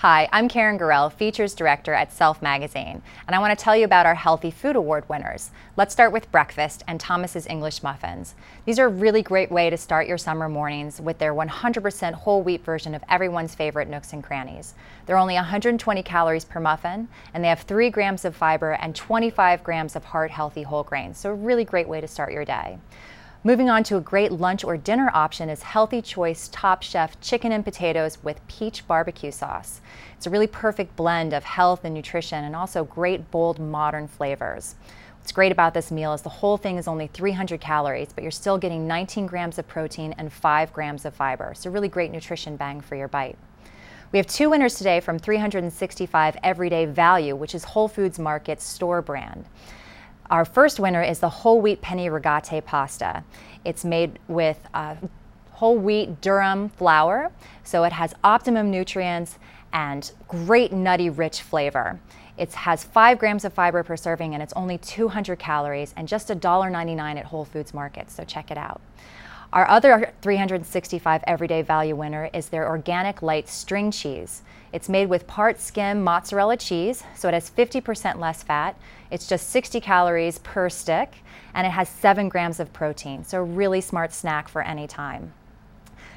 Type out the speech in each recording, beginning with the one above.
Hi, I'm Karen Gorell, Features Director at Self Magazine, and I want to tell you about our Healthy Food Award winners. Let's start with breakfast and Thomas's English Muffins. These are a really great way to start your summer mornings with their 100% whole wheat version of everyone's favorite nooks and crannies. They're only 120 calories per muffin, and they have 3 grams of fiber and 25 grams of heart healthy whole grains, so a really great way to start your day. Moving on to a great lunch or dinner option is Healthy Choice Top Chef chicken and potatoes with peach barbecue sauce. It's a really perfect blend of health and nutrition and also great bold modern flavors. What's great about this meal is the whole thing is only 300 calories, but you're still getting 19 grams of protein and 5 grams of fiber. So really great nutrition bang for your bite. We have two winners today from 365 Everyday Value, which is Whole Foods Market's store brand. Our first winner is the whole wheat penne rigate pasta. It's made with uh, whole wheat durum flour, so it has optimum nutrients and great nutty rich flavor. It has 5 grams of fiber per serving and it's only 200 calories and just $1.99 at Whole Foods Market, so check it out. Our other 365 everyday value winner is their organic light string cheese. It's made with part skim mozzarella cheese, so it has 50% less fat. It's just 60 calories per stick, and it has 7 grams of protein, so a really smart snack for any time.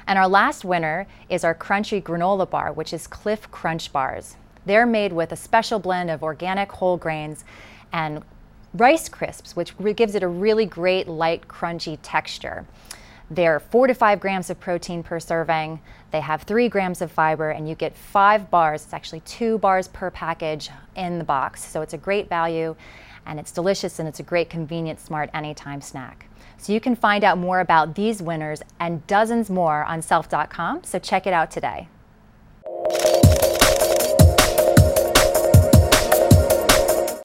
And our last winner is our crunchy granola bar, which is Clif Crunch Bars. They're made with a special blend of organic whole grains and rice crisps, which gives it a really great light crunchy texture. They're four to five grams of protein per serving. They have three grams of fiber, and you get five bars. It's actually two bars per package in the box. So it's a great value, and it's delicious, and it's a great, convenient, smart, anytime snack. So you can find out more about these winners and dozens more on self.com. So check it out today.